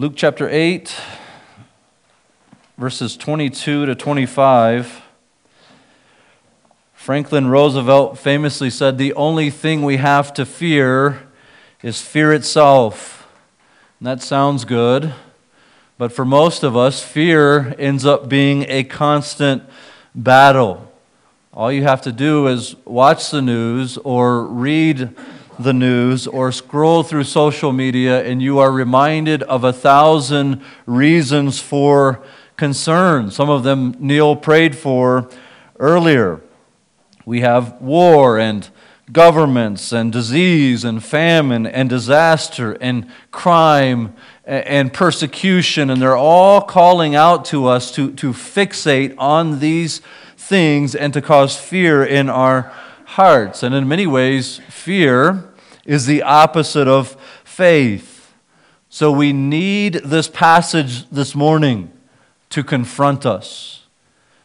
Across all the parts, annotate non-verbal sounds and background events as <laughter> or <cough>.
Luke chapter 8, verses 22 to 25. Franklin Roosevelt famously said, The only thing we have to fear is fear itself. And that sounds good, but for most of us, fear ends up being a constant battle. All you have to do is watch the news or read the news or scroll through social media, and you are reminded of a thousand reasons for concern. Some of them Neil prayed for earlier. We have war and governments and disease and famine and disaster and crime and persecution, and they're all calling out to us to, to fixate on these things and to cause fear in our hearts. And in many ways, fear is the opposite of faith. So we need this passage this morning to confront us.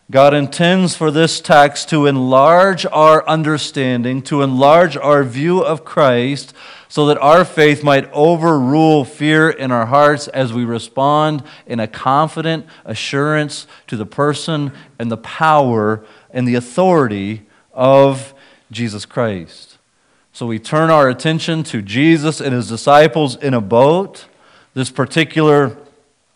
God intends for this text to enlarge our understanding, to enlarge our view of Christ, so that our faith might overrule fear in our hearts as we respond in a confident assurance to the person and the power and the authority of Jesus Christ. So we turn our attention to Jesus and his disciples in a boat. This particular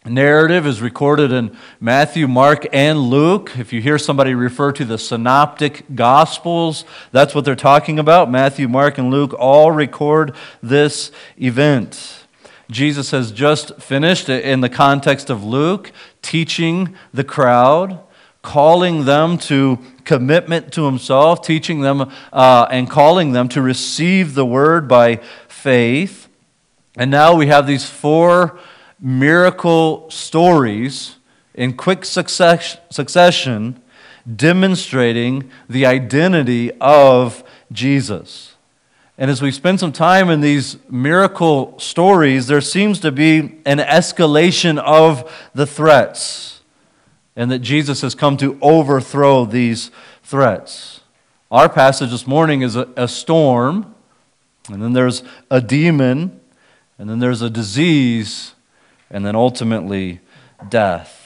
narrative is recorded in Matthew, Mark, and Luke. If you hear somebody refer to the synoptic gospels, that's what they're talking about. Matthew, Mark, and Luke all record this event. Jesus has just finished, in the context of Luke, teaching the crowd calling them to commitment to himself, teaching them uh, and calling them to receive the word by faith. And now we have these four miracle stories in quick success, succession demonstrating the identity of Jesus. And as we spend some time in these miracle stories, there seems to be an escalation of the threats and that Jesus has come to overthrow these threats. Our passage this morning is a, a storm, and then there's a demon, and then there's a disease, and then ultimately death.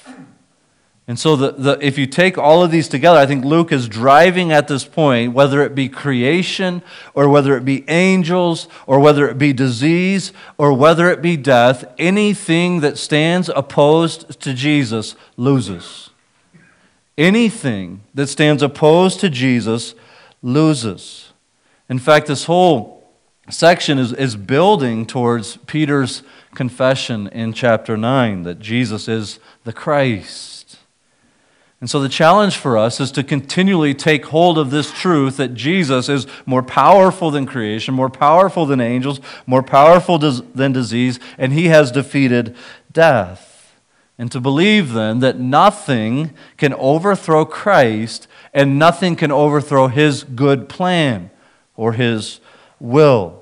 And so, the, the, if you take all of these together, I think Luke is driving at this point, whether it be creation, or whether it be angels, or whether it be disease, or whether it be death, anything that stands opposed to Jesus loses. Anything that stands opposed to Jesus loses. In fact, this whole section is, is building towards Peter's confession in chapter 9 that Jesus is the Christ. And so the challenge for us is to continually take hold of this truth that Jesus is more powerful than creation, more powerful than angels, more powerful than disease, and he has defeated death. And to believe then that nothing can overthrow Christ and nothing can overthrow his good plan or his will.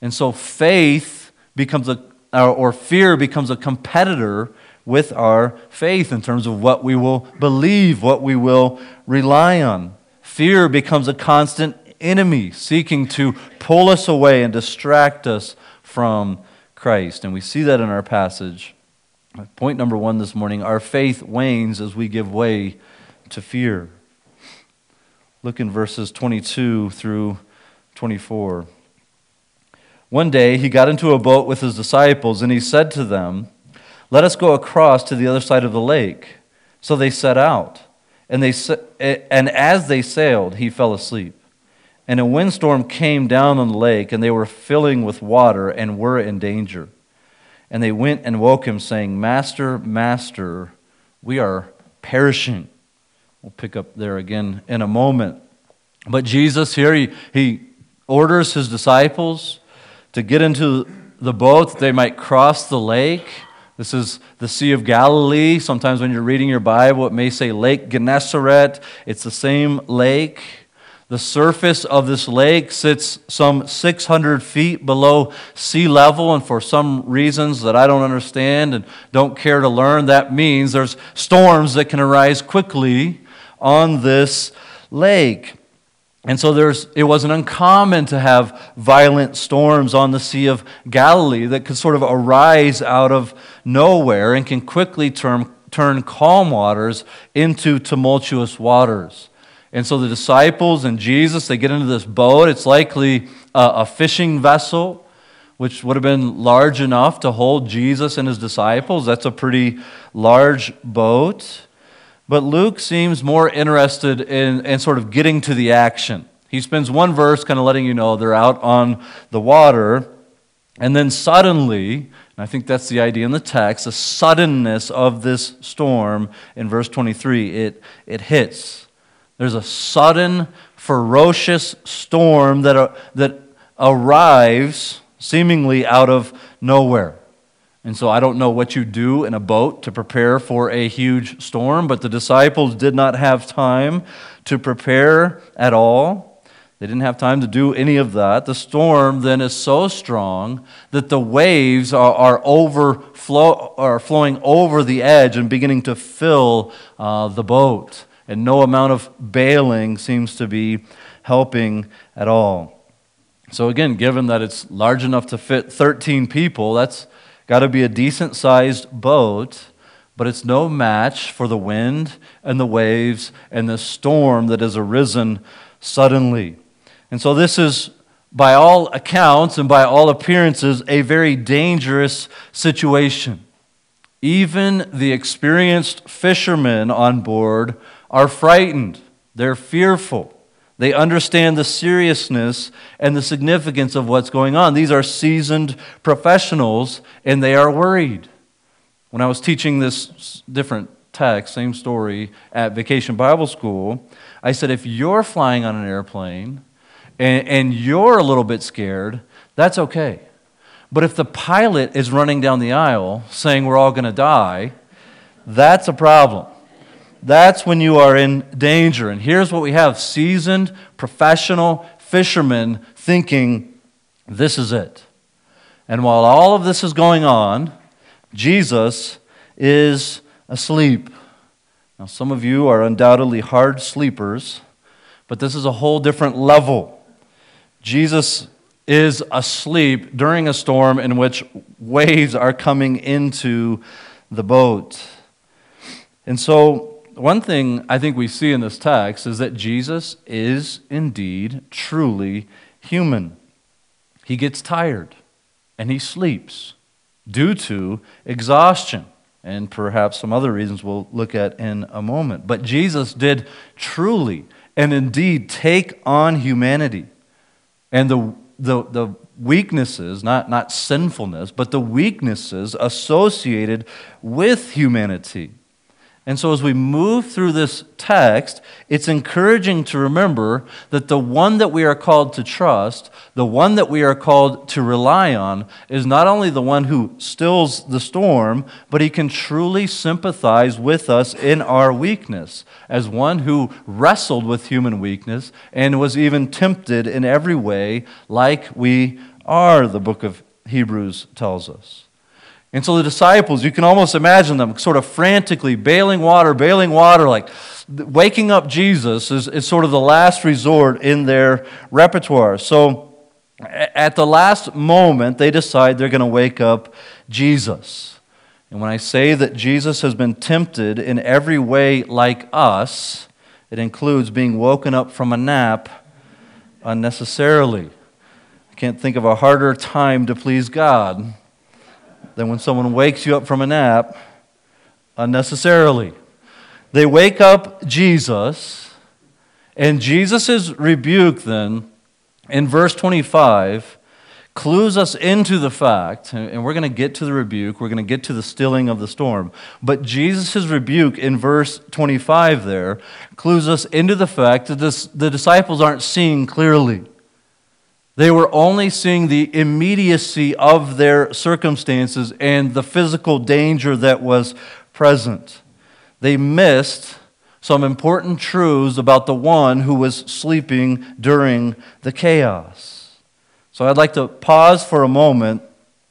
And so faith becomes a, or fear becomes a competitor with our faith in terms of what we will believe, what we will rely on. Fear becomes a constant enemy seeking to pull us away and distract us from Christ. And we see that in our passage. Point number one this morning our faith wanes as we give way to fear. Look in verses 22 through 24. One day he got into a boat with his disciples, and he said to them, let us go across to the other side of the lake. So they set out. And, they, eh, and as they sailed, he fell asleep. And a windstorm came down on the lake, and they were filling with water and were in danger. And they went and woke him, saying, Master, Master, we are perishing. We'll pick up there again in a moment. But Jesus here, he, he orders his disciples to get into the boat that they might cross the lake. This is the Sea of Galilee. Sometimes when you're reading your Bible, it may say Lake Gennesaret. It's the same lake. The surface of this lake sits some 600 feet below sea level, and for some reasons that I don't understand and don't care to learn, that means there's storms that can arise quickly on this lake. And so there's, it wasn't uncommon to have violent storms on the Sea of Galilee that could sort of arise out of nowhere and can quickly turn, turn calm waters into tumultuous waters. And so the disciples and Jesus, they get into this boat. It's likely a, a fishing vessel, which would have been large enough to hold Jesus and his disciples. That's a pretty large boat. But Luke seems more interested in, in sort of getting to the action. He spends one verse kind of letting you know they're out on the water, and then suddenly, and I think that's the idea in the text, the suddenness of this storm in verse 23, it, it hits. There's a sudden, ferocious storm that, uh, that arrives seemingly out of nowhere. And so I don't know what you do in a boat to prepare for a huge storm, but the disciples did not have time to prepare at all. They didn't have time to do any of that. The storm then is so strong that the waves are, are, overflow, are flowing over the edge and beginning to fill uh, the boat. And no amount of bailing seems to be helping at all. So, again, given that it's large enough to fit 13 people, that's Got to be a decent sized boat, but it's no match for the wind and the waves and the storm that has arisen suddenly. And so, this is, by all accounts and by all appearances, a very dangerous situation. Even the experienced fishermen on board are frightened, they're fearful. They understand the seriousness and the significance of what's going on. These are seasoned professionals, and they are worried. When I was teaching this different text, same story, at Vacation Bible School, I said, if you're flying on an airplane and, and you're a little bit scared, that's okay. But if the pilot is running down the aisle saying we're all going to die, that's a problem that's when you are in danger. And here's what we have seasoned, professional fishermen thinking, this is it. And while all of this is going on, Jesus is asleep. Now, some of you are undoubtedly hard sleepers, but this is a whole different level. Jesus is asleep during a storm in which waves are coming into the boat. And so one thing I think we see in this text is that Jesus is indeed truly human. He gets tired and he sleeps due to exhaustion and perhaps some other reasons we'll look at in a moment. But Jesus did truly and indeed take on humanity and the, the, the weaknesses, not, not sinfulness, but the weaknesses associated with humanity. And so, as we move through this text, it's encouraging to remember that the one that we are called to trust, the one that we are called to rely on, is not only the one who stills the storm, but he can truly sympathize with us in our weakness, as one who wrestled with human weakness and was even tempted in every way, like we are, the book of Hebrews tells us. And so the disciples, you can almost imagine them sort of frantically bailing water, bailing water, like waking up Jesus is, is sort of the last resort in their repertoire. So at the last moment, they decide they're going to wake up Jesus. And when I say that Jesus has been tempted in every way like us, it includes being woken up from a nap unnecessarily. I can't think of a harder time to please God than when someone wakes you up from a nap unnecessarily. They wake up Jesus, and Jesus' rebuke then in verse 25 clues us into the fact, and we're going to get to the rebuke, we're going to get to the stilling of the storm. But Jesus' rebuke in verse 25 there clues us into the fact that this, the disciples aren't seeing clearly. They were only seeing the immediacy of their circumstances and the physical danger that was present. They missed some important truths about the one who was sleeping during the chaos. So I'd like to pause for a moment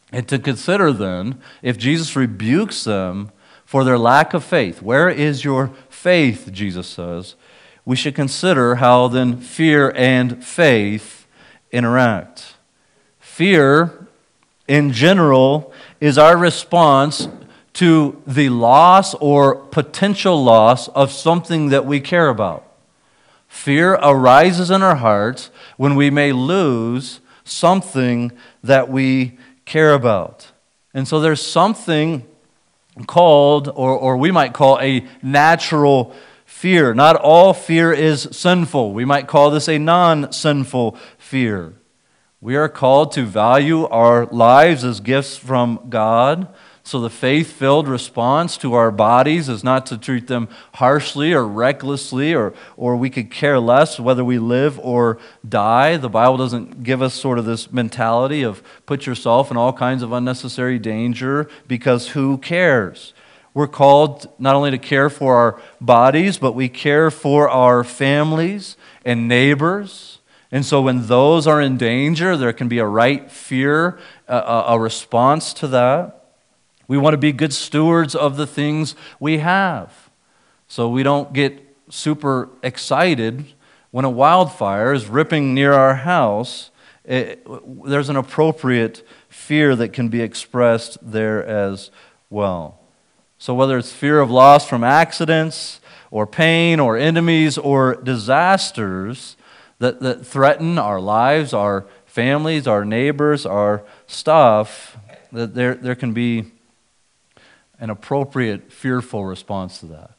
and to consider then if Jesus rebukes them for their lack of faith. Where is your faith, Jesus says? we should consider how then fear and faith interact. Fear, in general, is our response to the loss or potential loss of something that we care about. Fear arises in our hearts when we may lose something that we care about. And so there's something called, or, or we might call, a natural fear. Not all fear is sinful. We might call this a non sinful fear. We are called to value our lives as gifts from God. So, the faith filled response to our bodies is not to treat them harshly or recklessly, or, or we could care less whether we live or die. The Bible doesn't give us sort of this mentality of put yourself in all kinds of unnecessary danger because who cares? We're called not only to care for our bodies, but we care for our families and neighbors. And so, when those are in danger, there can be a right fear, a, a response to that. We want to be good stewards of the things we have. So we don't get super excited when a wildfire is ripping near our house. It, there's an appropriate fear that can be expressed there as well. So, whether it's fear of loss from accidents, or pain, or enemies, or disasters that, that threaten our lives, our families, our neighbors, our stuff, that there, there can be an appropriate, fearful response to that.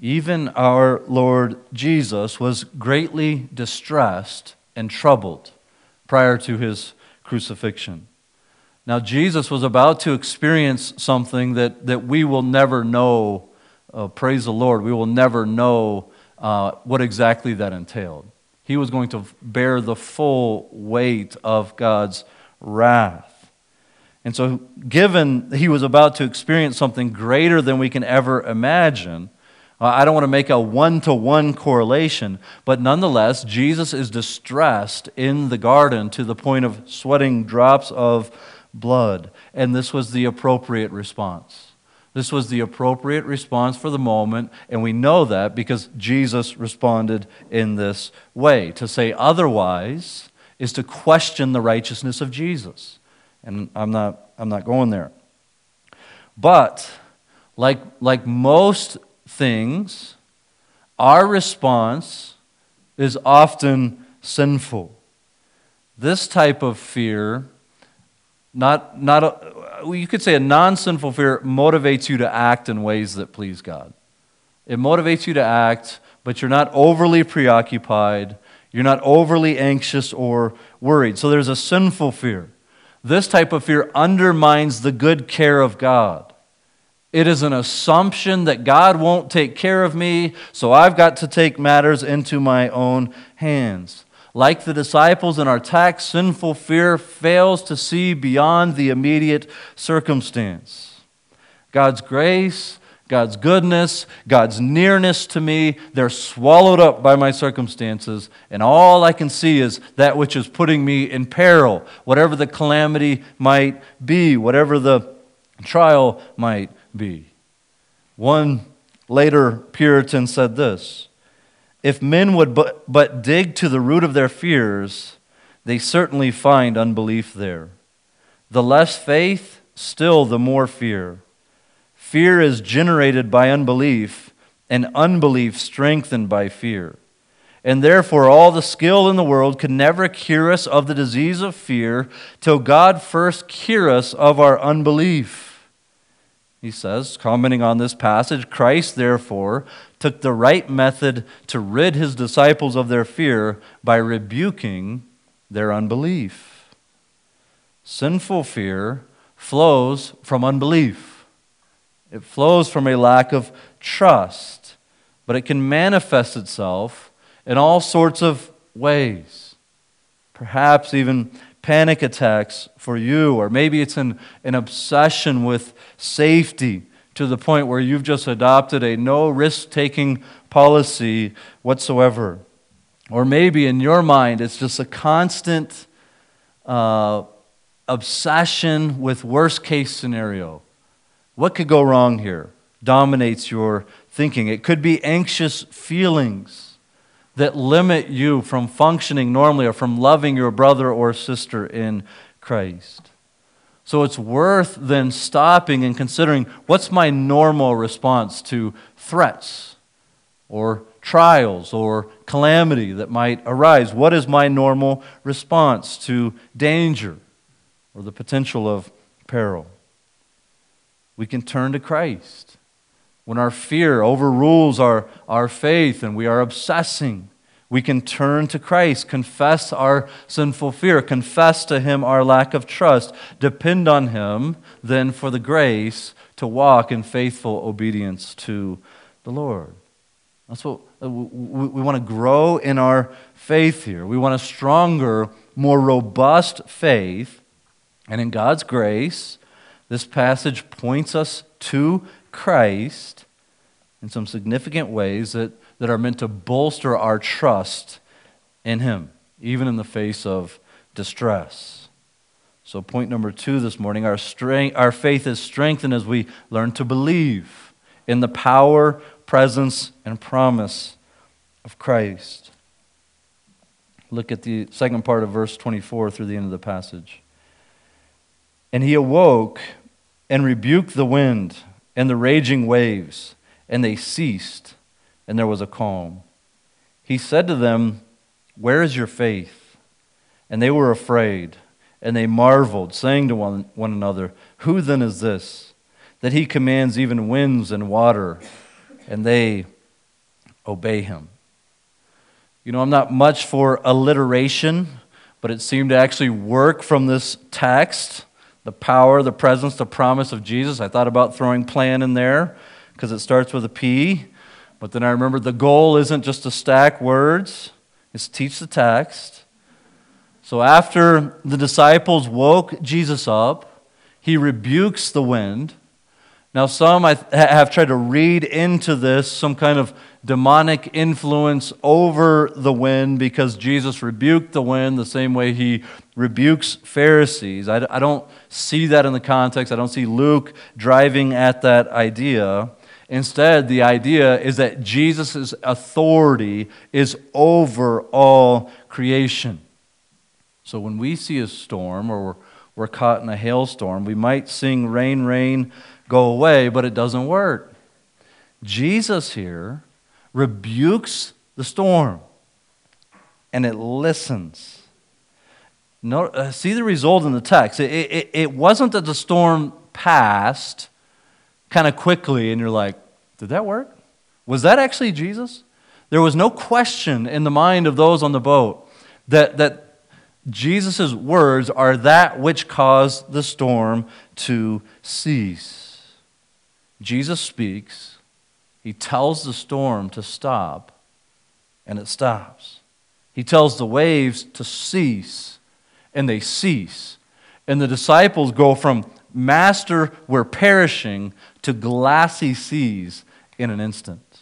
Even our Lord Jesus was greatly distressed and troubled prior to his crucifixion. Now, Jesus was about to experience something that, that we will never know. Uh, praise the Lord. We will never know uh, what exactly that entailed. He was going to bear the full weight of God's wrath. And so, given he was about to experience something greater than we can ever imagine, uh, I don't want to make a one to one correlation, but nonetheless, Jesus is distressed in the garden to the point of sweating drops of blood. And this was the appropriate response. This was the appropriate response for the moment, and we know that because Jesus responded in this way. To say otherwise is to question the righteousness of Jesus. And I'm not, I'm not going there. But, like, like most things, our response is often sinful. This type of fear, not, not a, you could say a non sinful fear, motivates you to act in ways that please God. It motivates you to act, but you're not overly preoccupied, you're not overly anxious or worried. So there's a sinful fear. This type of fear undermines the good care of God. It is an assumption that God won't take care of me, so I've got to take matters into my own hands. Like the disciples in our text, sinful fear fails to see beyond the immediate circumstance. God's grace God's goodness, God's nearness to me, they're swallowed up by my circumstances, and all I can see is that which is putting me in peril, whatever the calamity might be, whatever the trial might be. One later Puritan said this If men would but, but dig to the root of their fears, they certainly find unbelief there. The less faith, still the more fear. Fear is generated by unbelief, and unbelief strengthened by fear. And therefore, all the skill in the world could never cure us of the disease of fear till God first cure us of our unbelief. He says, commenting on this passage, Christ, therefore, took the right method to rid his disciples of their fear by rebuking their unbelief. Sinful fear flows from unbelief. It flows from a lack of trust, but it can manifest itself in all sorts of ways. Perhaps even panic attacks for you, or maybe it's an, an obsession with safety to the point where you've just adopted a no risk taking policy whatsoever. Or maybe in your mind, it's just a constant uh, obsession with worst case scenario. What could go wrong here? Dominates your thinking. It could be anxious feelings. that limit you from functioning normally or from loving your brother or sister in Christ. So it's worth then stopping and considering what's my normal response to threats or trials or calamity that might arise? What is my normal response to danger or the potential of peril? We can turn to Christ. When our fear overrules our, our faith and we are obsessing, we can turn to Christ, confess our sinful fear, confess to Him our lack of trust, depend on Him then for the grace to walk in faithful obedience to the Lord. That's what uh, we, we want to grow in our faith here. We want a stronger, more robust faith. And in God's grace, this passage points us to Christ in some significant ways that that are meant to bolster our trust in Him, even in the face of distress. So, point number two this morning our, strength, our faith is strengthened as we learn to believe in the power, presence, and promise of Christ. Look at the second part of verse 24 through the end of the passage. And he awoke and rebuked the wind and the raging waves, and they ceased and there was a calm. He said to them, Where is your faith? And they were afraid, and they marveled, saying to one, one another, Who then is this, that he commands even winds and water, and they obey him? You know, I'm not much for alliteration, but it seemed to actually work from this text the power, the presence, the promise of Jesus. I thought about throwing plan in there because it starts with a P. But then I remember the goal isn't just to stack words, it's teach the text. So after the disciples woke Jesus up, he rebukes the wind. Now, some I have tried to read into this some kind of demonic influence over the wind because Jesus rebuked the wind the same way he rebukes Pharisees. I don't see that in the context. I don't see Luke driving at that idea. Instead, the idea is that Jesus' authority is over all creation. So when we see a storm or we're, caught in a hailstorm, we might sing, Rain, rain, go away, but it doesn't work. Jesus here rebukes the storm and it listens. Uh, see the result in the text. It, it, it wasn't that the storm passed kind of quickly and you're like, did that work? Was that actually Jesus? There was no question in the mind of those on the boat that, that Jesus' words are that which caused the storm to cease. Jesus speaks, he tells the storm to stop, and it stops. He tells the waves to cease, and they cease. And the disciples go from Master, we're perishing, to glassy seas in an instant.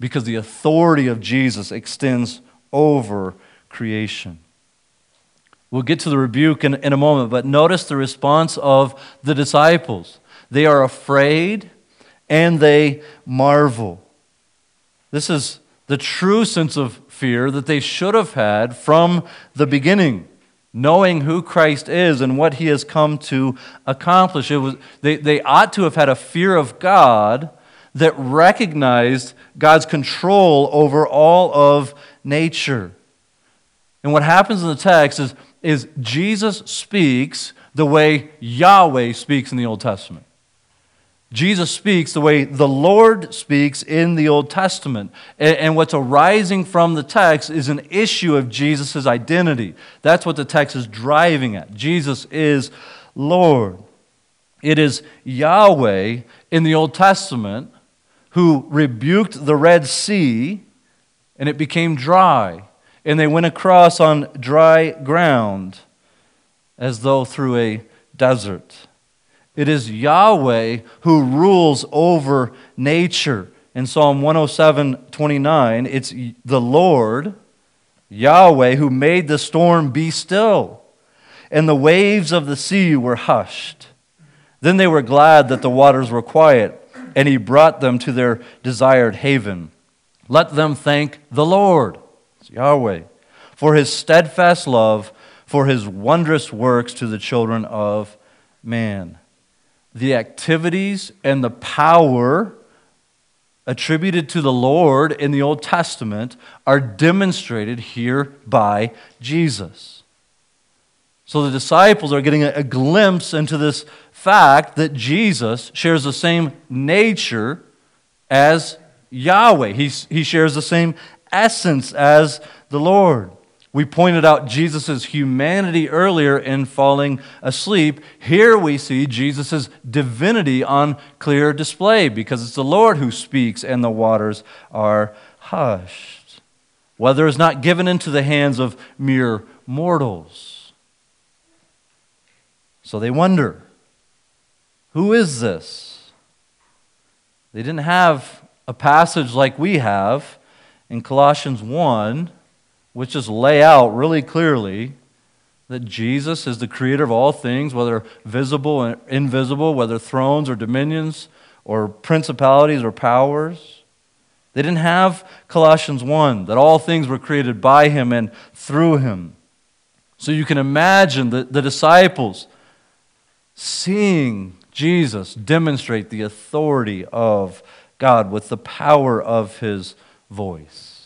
Because the authority of Jesus extends over creation. We'll get to the rebuke in, in a moment, but notice the response of the disciples. They are afraid and they marvel. This is the true sense of fear that they should have had from the beginning knowing who Christ is and what he has come to accomplish. It was, they, they ought to have had a fear of God that recognized God's control over all of nature. And what happens in the text is, is Jesus speaks the way Yahweh speaks in the Old Testament. Jesus speaks the way the Lord speaks in the Old Testament. And, what's arising from the text is an issue of Jesus' identity. That's what the text is driving at. Jesus is Lord. It is Yahweh in the Old Testament who rebuked the Red Sea and it became dry. And they went across on dry ground as though through a desert. It is Yahweh who rules over nature. In Psalm 107 29, it's the Lord, Yahweh, who made the storm be still, and the waves of the sea were hushed. Then they were glad that the waters were quiet, and he brought them to their desired haven. Let them thank the Lord, it's Yahweh, for his steadfast love, for his wondrous works to the children of man. The activities and the power attributed to the Lord in the Old Testament are demonstrated here by Jesus. So the disciples are getting a, glimpse into this fact that Jesus shares the same nature as Yahweh. He, he shares the same essence as the Lord. We pointed out Jesus' humanity earlier in falling asleep. Here we see Jesus' divinity on clear display because it's the Lord who speaks and the waters are hushed. Weather is not given into the hands of mere mortals. So they wonder who is this? They didn't have a passage like we have in Colossians 1 which just lay out really clearly that Jesus is the creator of all things, whether visible and invisible, whether thrones or dominions or principalities or powers. They didn't have Colossians 1, that all things were created by him and through him. So you can imagine the, the disciples seeing Jesus demonstrate the authority of God with the power of his voice.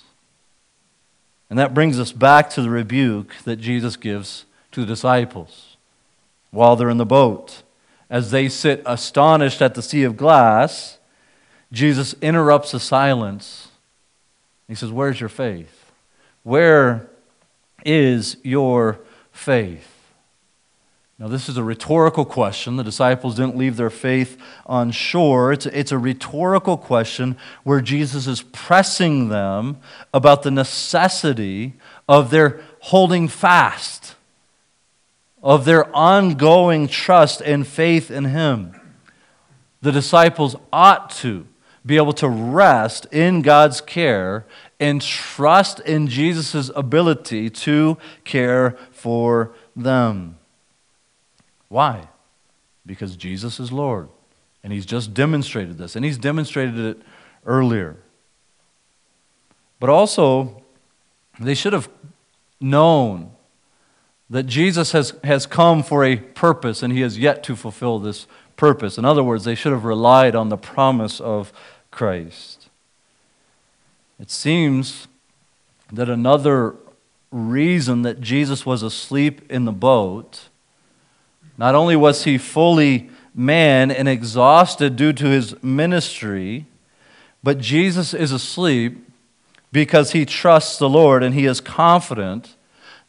And that brings us back to the rebuke that Jesus gives to the disciples while they're in the boat. As they sit astonished at the sea of glass, Jesus interrupts the silence. He says, Where's your faith? Where is your faith? Now, this is a rhetorical question. The disciples didn't leave their faith on shore. It's a, it's a rhetorical question where Jesus is pressing them about the necessity of their holding fast, of their ongoing trust and faith in Him. The disciples ought to be able to rest in God's care and trust in Jesus' ability to care for them. Why? Because Jesus is Lord. And he's just demonstrated this. And he's demonstrated it earlier. But also, they should have known that Jesus has, has come for a purpose and he has yet to fulfill this purpose. In other words, they should have relied on the promise of Christ. It seems that another reason that Jesus was asleep in the boat not only was he fully man and exhausted due to his ministry, but Jesus is asleep because he trusts the Lord and he is confident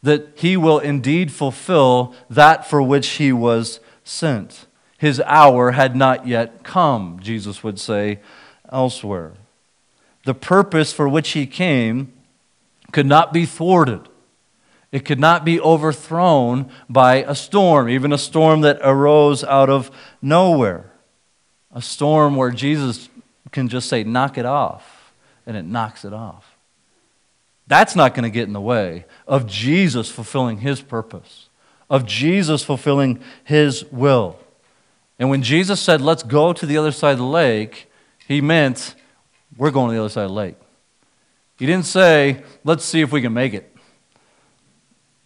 that he will indeed fulfill that for which he was sent. His hour had not yet come, Jesus would say elsewhere. The purpose for which he came could not be thwarted. It could not be overthrown by a storm, even a storm that arose out of nowhere. A storm where Jesus can just say, knock it off, and it knocks it off. That's not going to get in the way of Jesus fulfilling his purpose, of Jesus fulfilling his will. And when Jesus said, let's go to the other side of the lake, he meant, we're going to the other side of the lake. He didn't say, let's see if we can make it.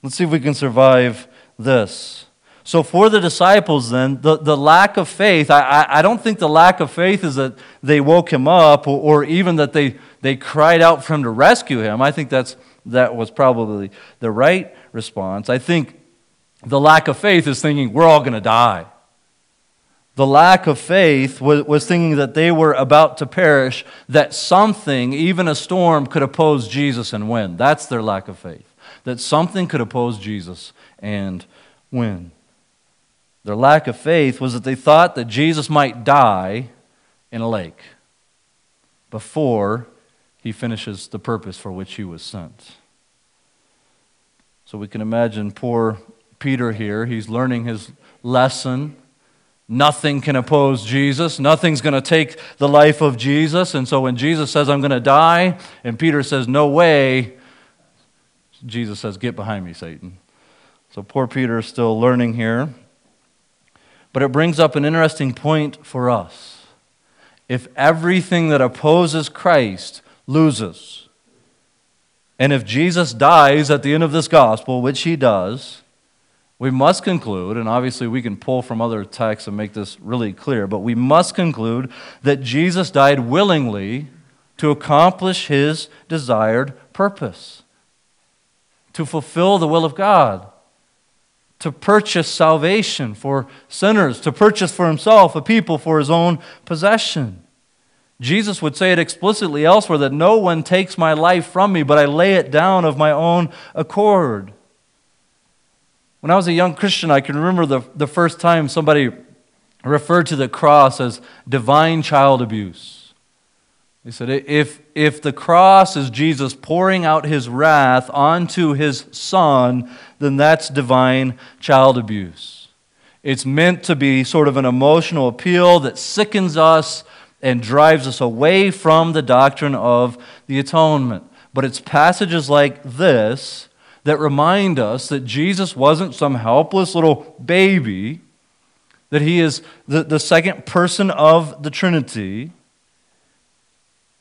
Let's see if we can survive this. So, for the disciples, then, the, the lack of faith, I, I, I don't think the lack of faith is that they woke him up or, or even that they, they cried out for him to rescue him. I think that's, that was probably the right response. I think the lack of faith is thinking, we're all going to die. The lack of faith was, was thinking that they were about to perish, that something, even a storm, could oppose Jesus and win. That's their lack of faith that something could oppose Jesus and win. Their lack of faith was that they thought that Jesus might die in a lake before he finishes the purpose for which he was sent. So we can imagine poor Peter here. He's learning his lesson. Nothing can oppose Jesus. Nothing's going to take the life of Jesus. And so when Jesus says, I'm going to die, and Peter says, No way, Jesus says, Get behind me, Satan. So poor Peter is still learning here. But it brings up an interesting point for us. If everything that opposes Christ loses. And if Jesus dies at the end of this gospel, which he does, we must conclude, and obviously we can pull from other texts and make this really clear, but we must conclude that Jesus died willingly to accomplish his desired purpose, to fulfill the will of God, to purchase salvation for sinners, to purchase for himself a people for his own possession. Jesus would say it explicitly elsewhere that no one takes my life from me, but I lay it down of my own accord. When I was a young Christian, I can remember the, the first time somebody referred to the cross as divine child abuse. He said, if, if the cross is Jesus pouring out his wrath onto his son, then that's divine child abuse. It's meant to be sort of an emotional appeal that sickens us and drives us away from the doctrine of the atonement. But it's passages like this that remind us that Jesus wasn't some helpless little baby, that he is the, the second person of the Trinity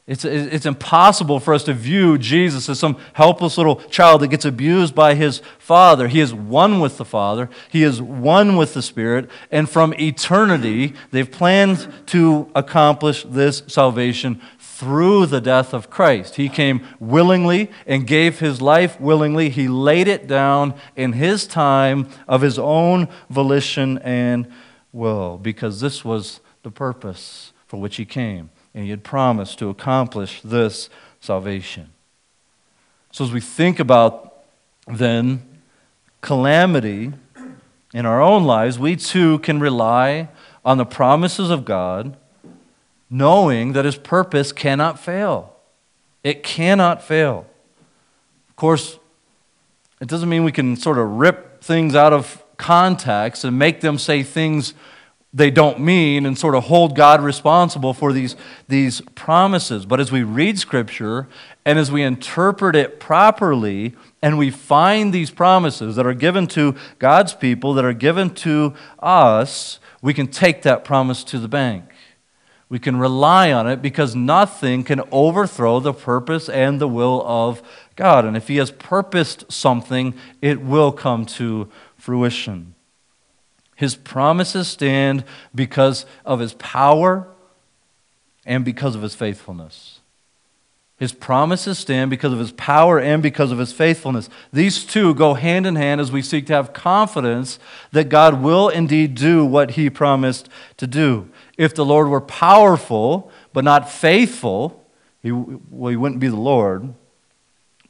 it's, it's impossible for us to view Jesus as some helpless little child that gets abused by his father. He is one with the Father, he is one with the Spirit, and from eternity, they've planned to accomplish this salvation through the death of Christ. He came willingly and gave his life willingly. He laid it down in his time of his own volition and will, because this was the purpose for which he came and he had promised to accomplish this salvation. So, as we think about then calamity in our own lives, we too can rely on the promises of God, knowing that his purpose cannot fail. It cannot fail. Of course, it doesn't mean we can sort of rip things out of context and make them say things they don't mean and sort of hold God responsible for these, these promises. But as we read Scripture and as we interpret it properly, and we find these promises that are given to God's people, that are given to us, we can take that promise to the bank. We can rely on it because nothing can overthrow the purpose and the will of God. And if He has purposed something, it will come to fruition. His promises stand because of his power and because of his faithfulness. His promises stand because of his power and because of his faithfulness. These two go hand in hand as we seek to have confidence that God will indeed do what he promised to do. If the Lord were powerful but not faithful, he, well, he wouldn't be the Lord.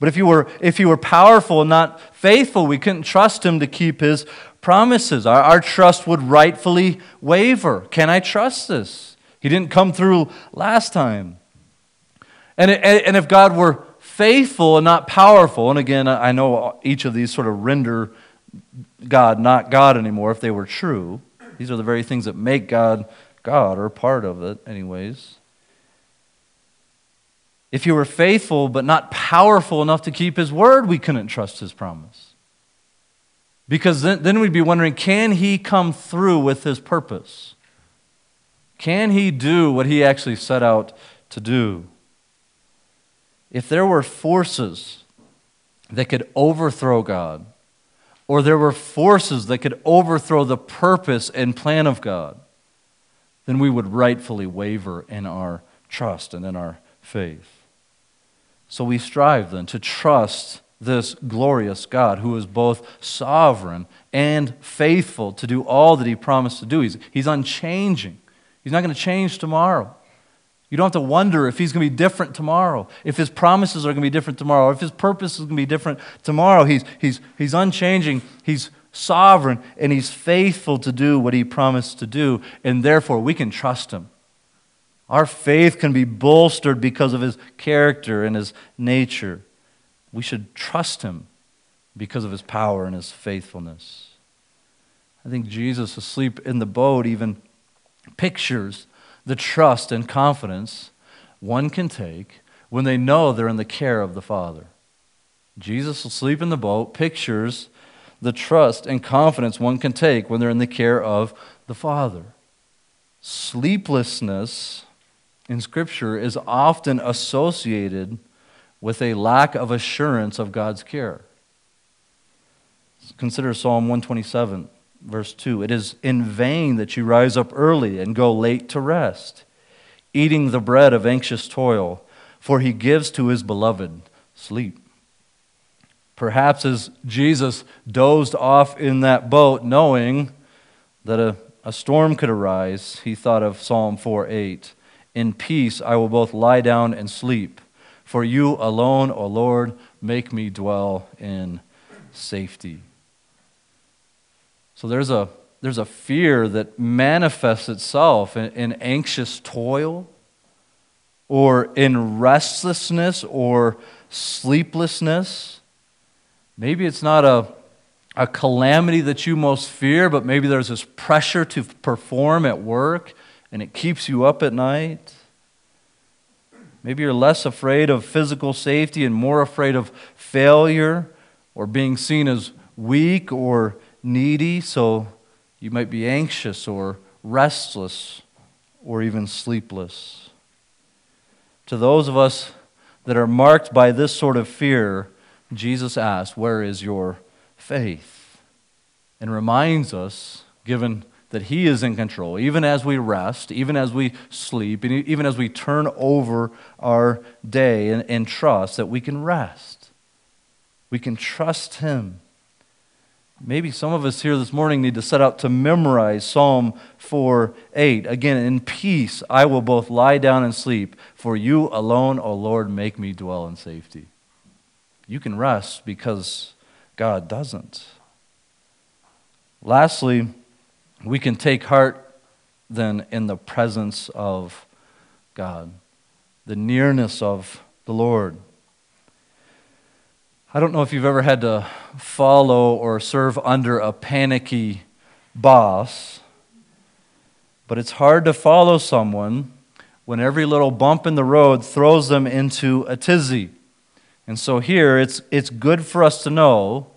But if he, were, if he were powerful and not faithful, we couldn't trust him to keep his promises. Our, our trust would rightfully waver. Can I trust this? He didn't come through last time. And, and if God were faithful and not powerful, and again, I know each of these sort of render God not God anymore if they were true. These are the very things that make God God, or part of it, anyways. If he were faithful but not powerful enough to keep his word, we couldn't trust his promise. Because then, then we'd be wondering can he come through with his purpose? Can he do what he actually set out to do? If there were forces that could overthrow God, or there were forces that could overthrow the purpose and plan of God, then we would rightfully waver in our trust and in our faith. So we strive then to trust this glorious God who is both sovereign and faithful to do all that he promised to do. He's, he's unchanging. He's not going to change tomorrow. You don't have to wonder if he's going to be different tomorrow, if his promises are going to be different tomorrow, if his purpose is going to be different tomorrow. He's, he's, he's unchanging, he's sovereign, and he's faithful to do what he promised to do, and therefore we can trust him. Our faith can be bolstered because of his character and his nature. We should trust him because of his power and his faithfulness. I think Jesus asleep in the boat even pictures the trust and confidence one can take when they know they're in the care of the Father. Jesus asleep in the boat pictures the trust and confidence one can take when they're in the care of the Father. Sleeplessness in Scripture is often associated with a lack of assurance of God's care. Consider Psalm 127, verse 2. It is in vain that you rise up early and go late to rest, eating the bread of anxious toil, for he gives to his beloved sleep. Perhaps as Jesus dozed off in that boat, knowing that a, a storm could arise, he thought of Psalm 4 8. In peace I will both lie down and sleep, for you alone, O Lord, make me dwell in safety. So there's a, there's a fear that manifests itself in, in anxious toil or in restlessness or sleeplessness. Maybe it's not a, a calamity that you most fear, but maybe there's this pressure to perform at work and it keeps you up at night. Maybe you're less afraid of physical safety and more afraid of failure or being seen as weak or needy, so you might be anxious or restless or even sleepless. To those of us that are marked by this sort of fear, Jesus asks, Where is your faith? And reminds us, given that He is in control, even as we rest, even as we sleep, and even as we turn over our day and, and trust, that we can rest. We can trust Him. Maybe some of us here this morning need to set out to memorize Psalm 4 8. Again, in peace I will both lie down and sleep, for you alone, O Lord, make me dwell in safety. You can rest because God doesn't. Lastly, we can take heart then in the presence of God, the nearness of the Lord. I don't know if you've ever had to follow or serve under a panicky boss, but it's hard to follow someone when every little bump in the road throws them into a tizzy. And so here it's, it's good for us to know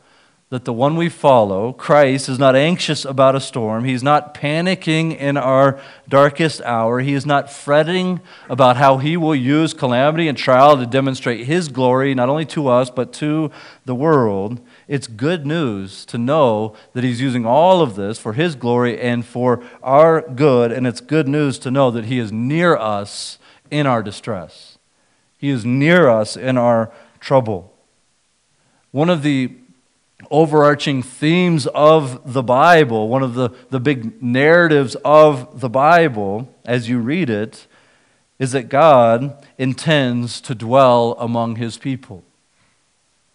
that the one we follow, Christ, is not anxious about a storm. He's not panicking in our darkest hour. He is not fretting about how he will use calamity and trial to demonstrate his glory, not only to us, but to the world. It's good news to know that he's using all of this for his glory and for our good. And it's good news to know that he is near us in our distress, he is near us in our trouble. One of the overarching themes of the Bible, one of the, the big narratives of the Bible as you read it, is that God intends to dwell among his people.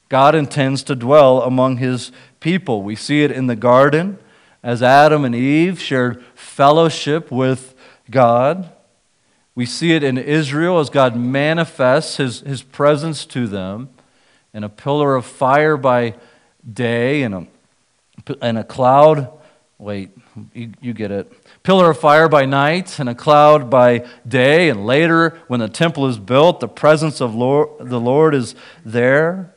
God intends to dwell among his people. We see it in the garden as Adam and Eve shared fellowship with God. We see it in Israel as God manifests his, his presence to them in a pillar of fire by day and a, and a cloud. Wait, you, you get it. Pillar of fire by night and a cloud by day. And later, when the temple is built, the presence of Lord, the Lord is there.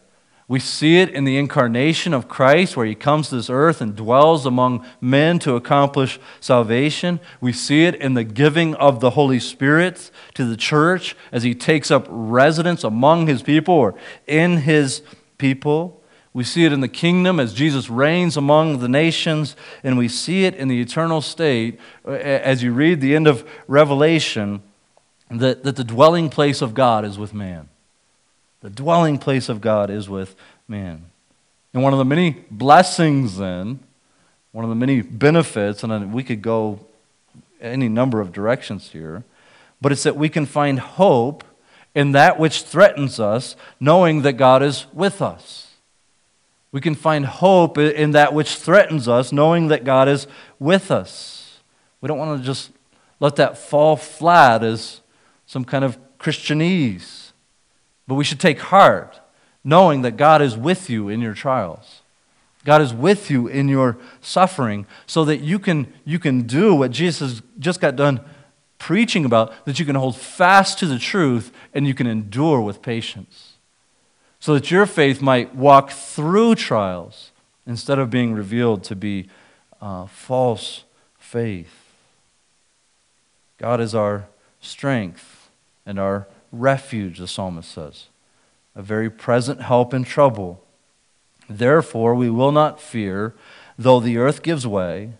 We see it in the incarnation of Christ, where he comes to this earth and dwells among men to accomplish salvation. We see it in the giving of the Holy Spirit to the church as he takes up residence among his people or in his people. We see it in the kingdom as Jesus reigns among the nations, and we see it in the eternal state as you read the end of Revelation that, that the dwelling place of God is with man. The dwelling place of God is with man. And one of the many blessings, then, one of the many benefits, and we could go any number of directions here, but it's that we can find hope in that which threatens us, knowing that God is with us. We can find hope in that which threatens us, knowing that God is with us. We don't want to just let that fall flat as some kind of Christianese. But we should take heart, knowing that God is with you in your trials. God is with you in your suffering so that you can, you can do what Jesus just got done preaching about, that you can hold fast to the truth and you can endure with patience so that your faith might walk through trials instead of being revealed to be uh, false faith. God is our strength and our refuge, the psalmist says, a very present help in trouble. Therefore, we will not fear, though the earth gives way,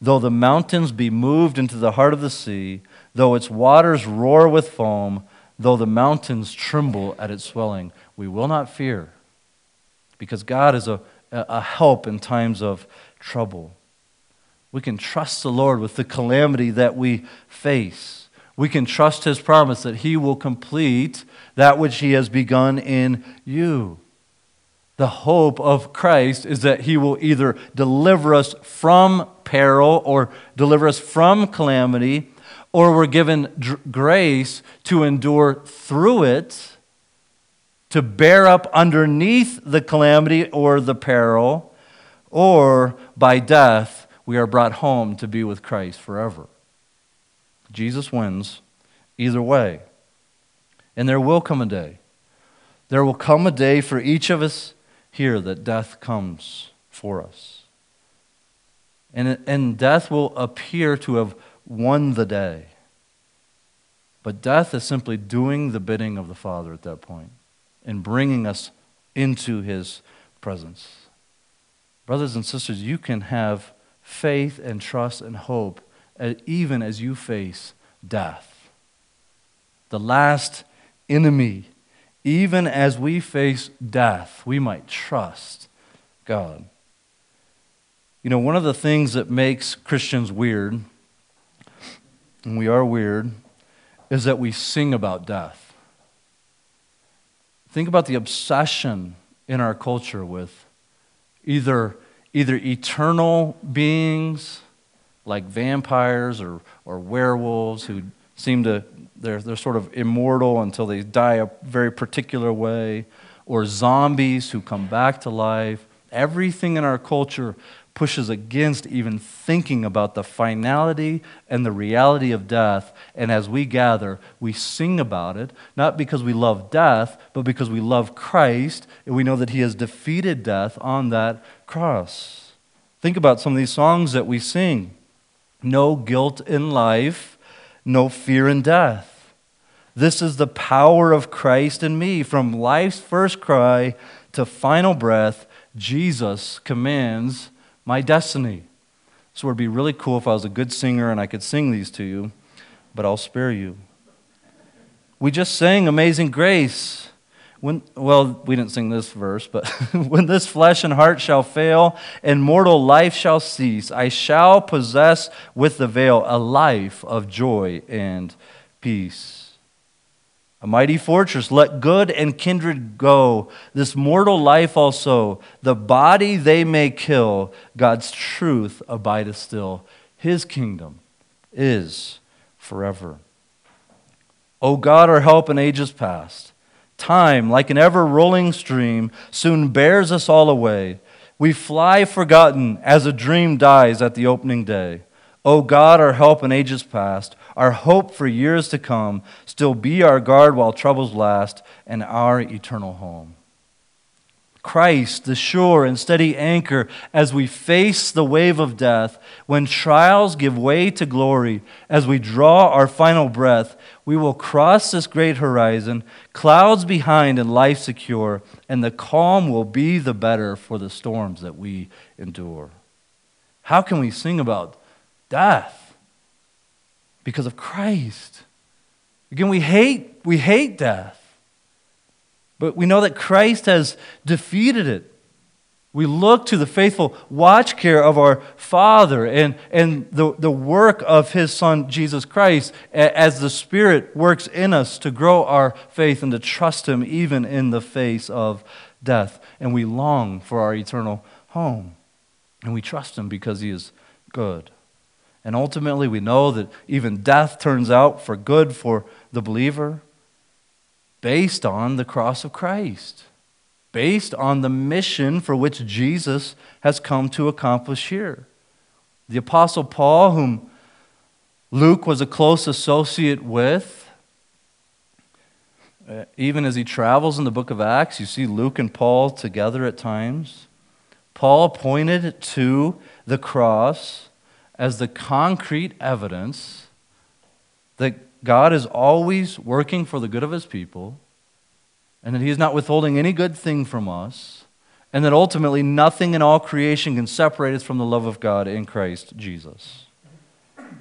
though the mountains be moved into the heart of the sea, though its waters roar with foam, though the mountains tremble at its swelling. We will not fear, because God is a, a help in times of trouble. We can trust the Lord with the calamity that we face. We can trust His promise that He will complete that which He has begun in you. The hope of Christ is that He will either deliver us from peril or deliver us from calamity, or we're given grace to endure through it, to bear up underneath the calamity or the peril, or by death we are brought home to be with Christ forever. Jesus wins either way. And there will come a day. There will come a day for each of us here that death comes for us. And, and death will appear to have won the day. But death is simply doing the bidding of the Father at that point and bringing us into his presence. Brothers and sisters, you can have faith and trust and hope uh, even as you face death. The last enemy, even as we face death, we might trust God. You know, one of the things that makes Christians weird, and we are weird, is that we sing about death. Think about the obsession in our culture with either either eternal beings like vampires or, or werewolves who seem to, they're, they're sort of immortal until they die a very particular way, or zombies who come back to life. Everything in our culture pushes against even thinking about the finality and the reality of death. And as we gather, we sing about it, not because we love death, but because we love Christ and we know that He has defeated death on that cross. Think about some of these songs that we sing no guilt in life, no fear in death. This is the power of Christ in me. From life's first cry to final breath, Jesus commands my destiny. So it would be really cool if I was a good singer and I could sing these to you, but I'll spare you. We just sang Amazing Grace. When, well, we didn't sing this verse, but <laughs> when this flesh and heart shall fail and mortal life shall cease, I shall possess with the veil a life of joy and peace. A mighty fortress, let good and kindred go. This mortal life also, the body they may kill, God's truth abideth still. His kingdom is forever. O God, our help in ages past Time, like an ever rolling stream, soon bears us all away. We fly forgotten as a dream dies at the opening day. O God, our help in ages past, our hope for years to come, still be our guard while troubles last and our eternal home. Christ, the sure and steady anchor as we face the wave of death, when trials give way to glory, as we draw our final breath, we will cross this great horizon, clouds behind and life secure, and the calm will be the better for the storms that we endure. How can we sing about death? Because of Christ. Again, we hate, we hate death. But we know that Christ has defeated it. We look to the faithful watch care of our Father and, and the, the work of His Son, Jesus Christ, as the Spirit works in us to grow our faith and to trust Him even in the face of death. And we long for our eternal home. And we trust Him because He is good. And ultimately, we know that even death turns out for good for the believer based on the cross of Christ based on the mission for which Jesus has come to accomplish here. The Apostle Paul, whom Luke was a close associate with, uh, even as he travels in the book of Acts, you see Luke and Paul together at times. Paul pointed to the cross as the concrete evidence that God is always working for the good of his people, and that he is not withholding any good thing from us, and that ultimately nothing in all creation can separate us from the love of God in Christ Jesus.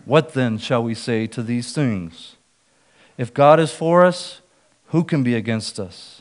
What then shall we say to these things? If God is for us, who can be against us?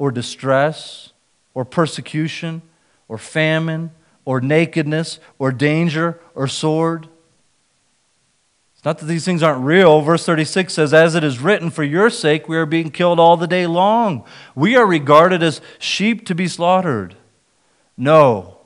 or distress, or persecution, or famine, or nakedness, or danger, or sword? It's not that these things aren't real. Verse 36 says, As it is written, for your sake we are being killed all the day long. We are regarded as sheep to be slaughtered. No.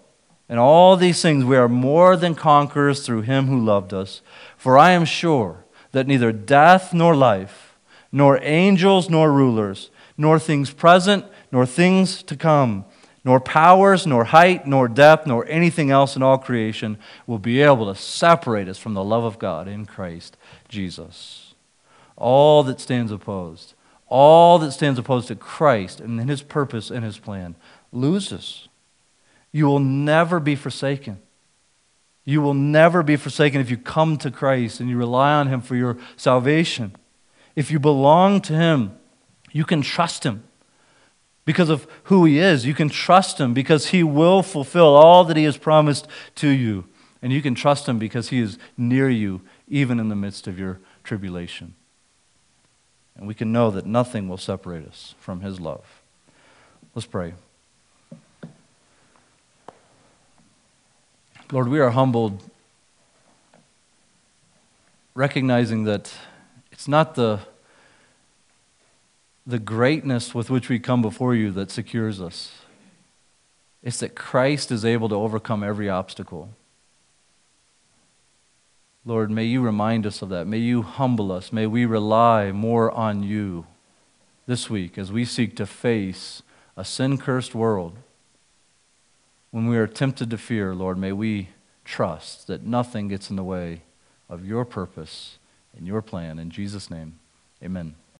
In all these things we are more than conquerors through him who loved us. For I am sure that neither death nor life, nor angels nor rulers, nor things present, nor things to come, nor powers, nor height, nor depth, nor anything else in all creation will be able to separate us from the love of God in Christ Jesus. All that stands opposed, all that stands opposed to Christ and his purpose and his plan loses. You will never be forsaken. You will never be forsaken if you come to Christ and you rely on him for your salvation. If you belong to him, you can trust him because of who He is. You can trust Him because He will fulfill all that He has promised to you. And you can trust Him because He is near you, even in the midst of your tribulation. And we can know that nothing will separate us from His love. Let's pray. Lord, we are humbled, recognizing that it's not the the greatness with which we come before you that secures us. It's that Christ is able to overcome every obstacle. Lord, may you remind us of that. May you humble us. May we rely more on you this week as we seek to face a sin cursed world. When we are tempted to fear, Lord, may we trust that nothing gets in the way of your purpose and your plan. In Jesus' name, amen.